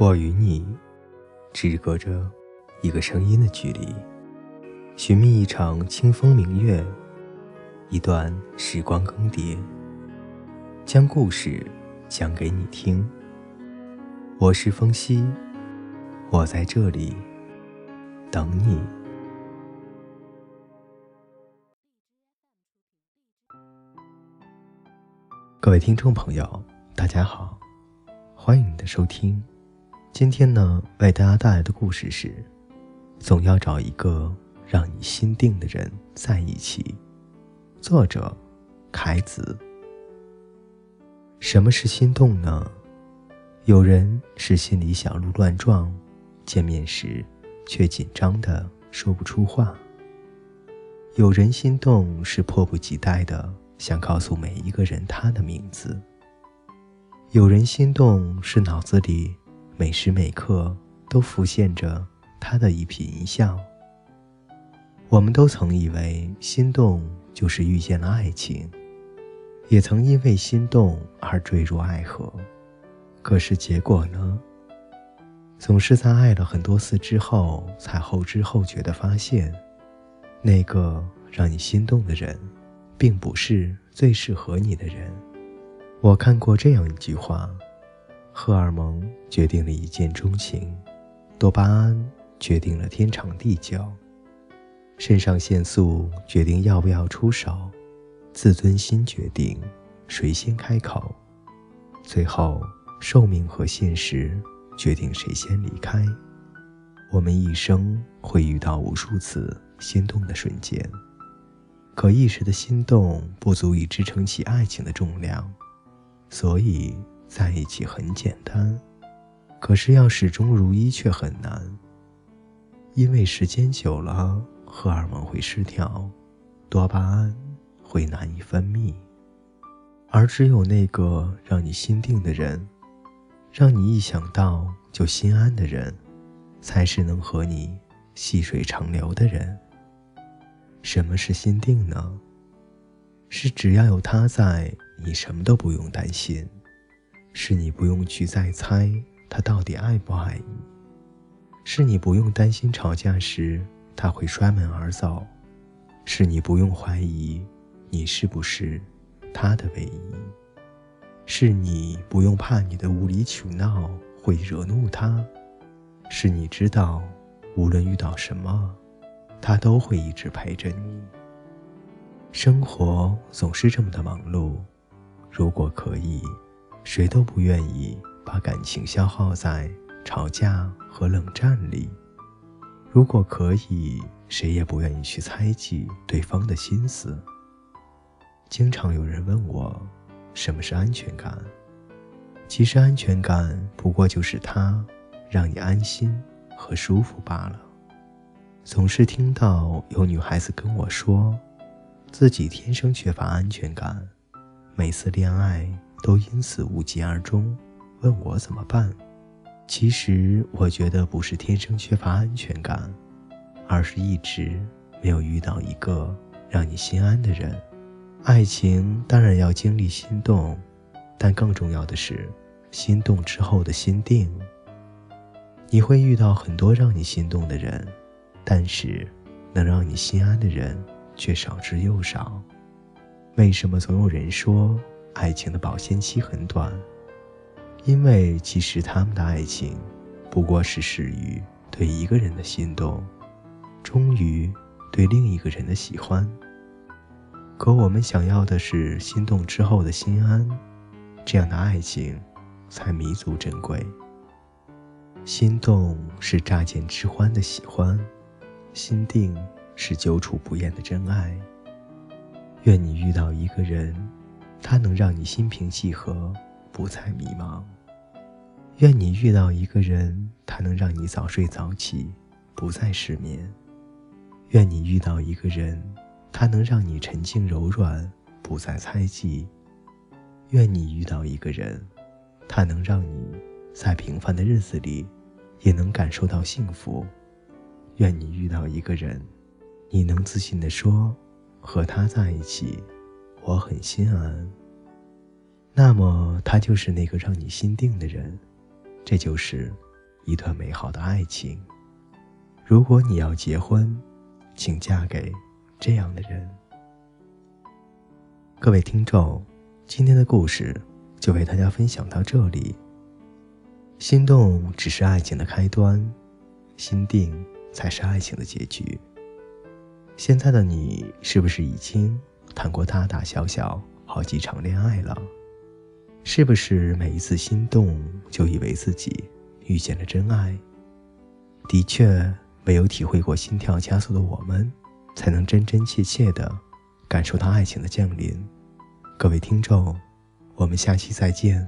我与你只隔着一个声音的距离，寻觅一场清风明月，一段时光更迭，将故事讲给你听。我是风夕，我在这里等你。各位听众朋友，大家好，欢迎你的收听。今天呢，为大家带来的故事是：总要找一个让你心定的人在一起。作者：凯子。什么是心动呢？有人是心里小鹿乱撞，见面时却紧张的说不出话；有人心动是迫不及待的。想告诉每一个人他的名字。有人心动是脑子里每时每刻都浮现着他的一颦一笑。我们都曾以为心动就是遇见了爱情，也曾因为心动而坠入爱河。可是结果呢？总是在爱了很多次之后，才后知后觉的发现，那个让你心动的人。并不是最适合你的人。我看过这样一句话：荷尔蒙决定了一见钟情，多巴胺决定了天长地久，肾上腺素决定要不要出手，自尊心决定谁先开口，最后寿命和现实决定谁先离开。我们一生会遇到无数次心动的瞬间。可一时的心动不足以支撑起爱情的重量，所以在一起很简单，可是要始终如一却很难。因为时间久了，荷尔蒙会失调，多巴胺会难以分泌，而只有那个让你心定的人，让你一想到就心安的人，才是能和你细水长流的人。什么是心定呢？是只要有他在，你什么都不用担心；是你不用去再猜他到底爱不爱你；是你不用担心吵架时他会摔门而走；是你不用怀疑你是不是他的唯一；是你不用怕你的无理取闹会惹怒他；是你知道，无论遇到什么。他都会一直陪着你。生活总是这么的忙碌，如果可以，谁都不愿意把感情消耗在吵架和冷战里；如果可以，谁也不愿意去猜忌对方的心思。经常有人问我，什么是安全感？其实安全感不过就是他让你安心和舒服罢了。总是听到有女孩子跟我说，自己天生缺乏安全感，每次恋爱都因此无疾而终，问我怎么办。其实我觉得不是天生缺乏安全感，而是一直没有遇到一个让你心安的人。爱情当然要经历心动，但更重要的是心动之后的心定。你会遇到很多让你心动的人。但是，能让你心安的人却少之又少。为什么总有人说爱情的保鲜期很短？因为其实他们的爱情，不过是始于对一个人的心动，终于对另一个人的喜欢。可我们想要的是心动之后的心安，这样的爱情才弥足珍贵。心动是乍见之欢的喜欢。心定是久处不厌的真爱。愿你遇到一个人，他能让你心平气和，不再迷茫；愿你遇到一个人，他能让你早睡早起，不再失眠；愿你遇到一个人，他能让你沉静柔软，不再猜忌；愿你遇到一个人，他能让你在平凡的日子里，也能感受到幸福。愿你遇到一个人，你能自信地说：“和他在一起，我很心安。”那么他就是那个让你心定的人，这就是一段美好的爱情。如果你要结婚，请嫁给这样的人。各位听众，今天的故事就为大家分享到这里。心动只是爱情的开端，心定才是爱情的结局。现在的你是不是已经谈过大大小小好几场恋爱了？是不是每一次心动就以为自己遇见了真爱？的确。唯有体会过心跳加速的我们，才能真真切切的感受到爱情的降临。各位听众，我们下期再见。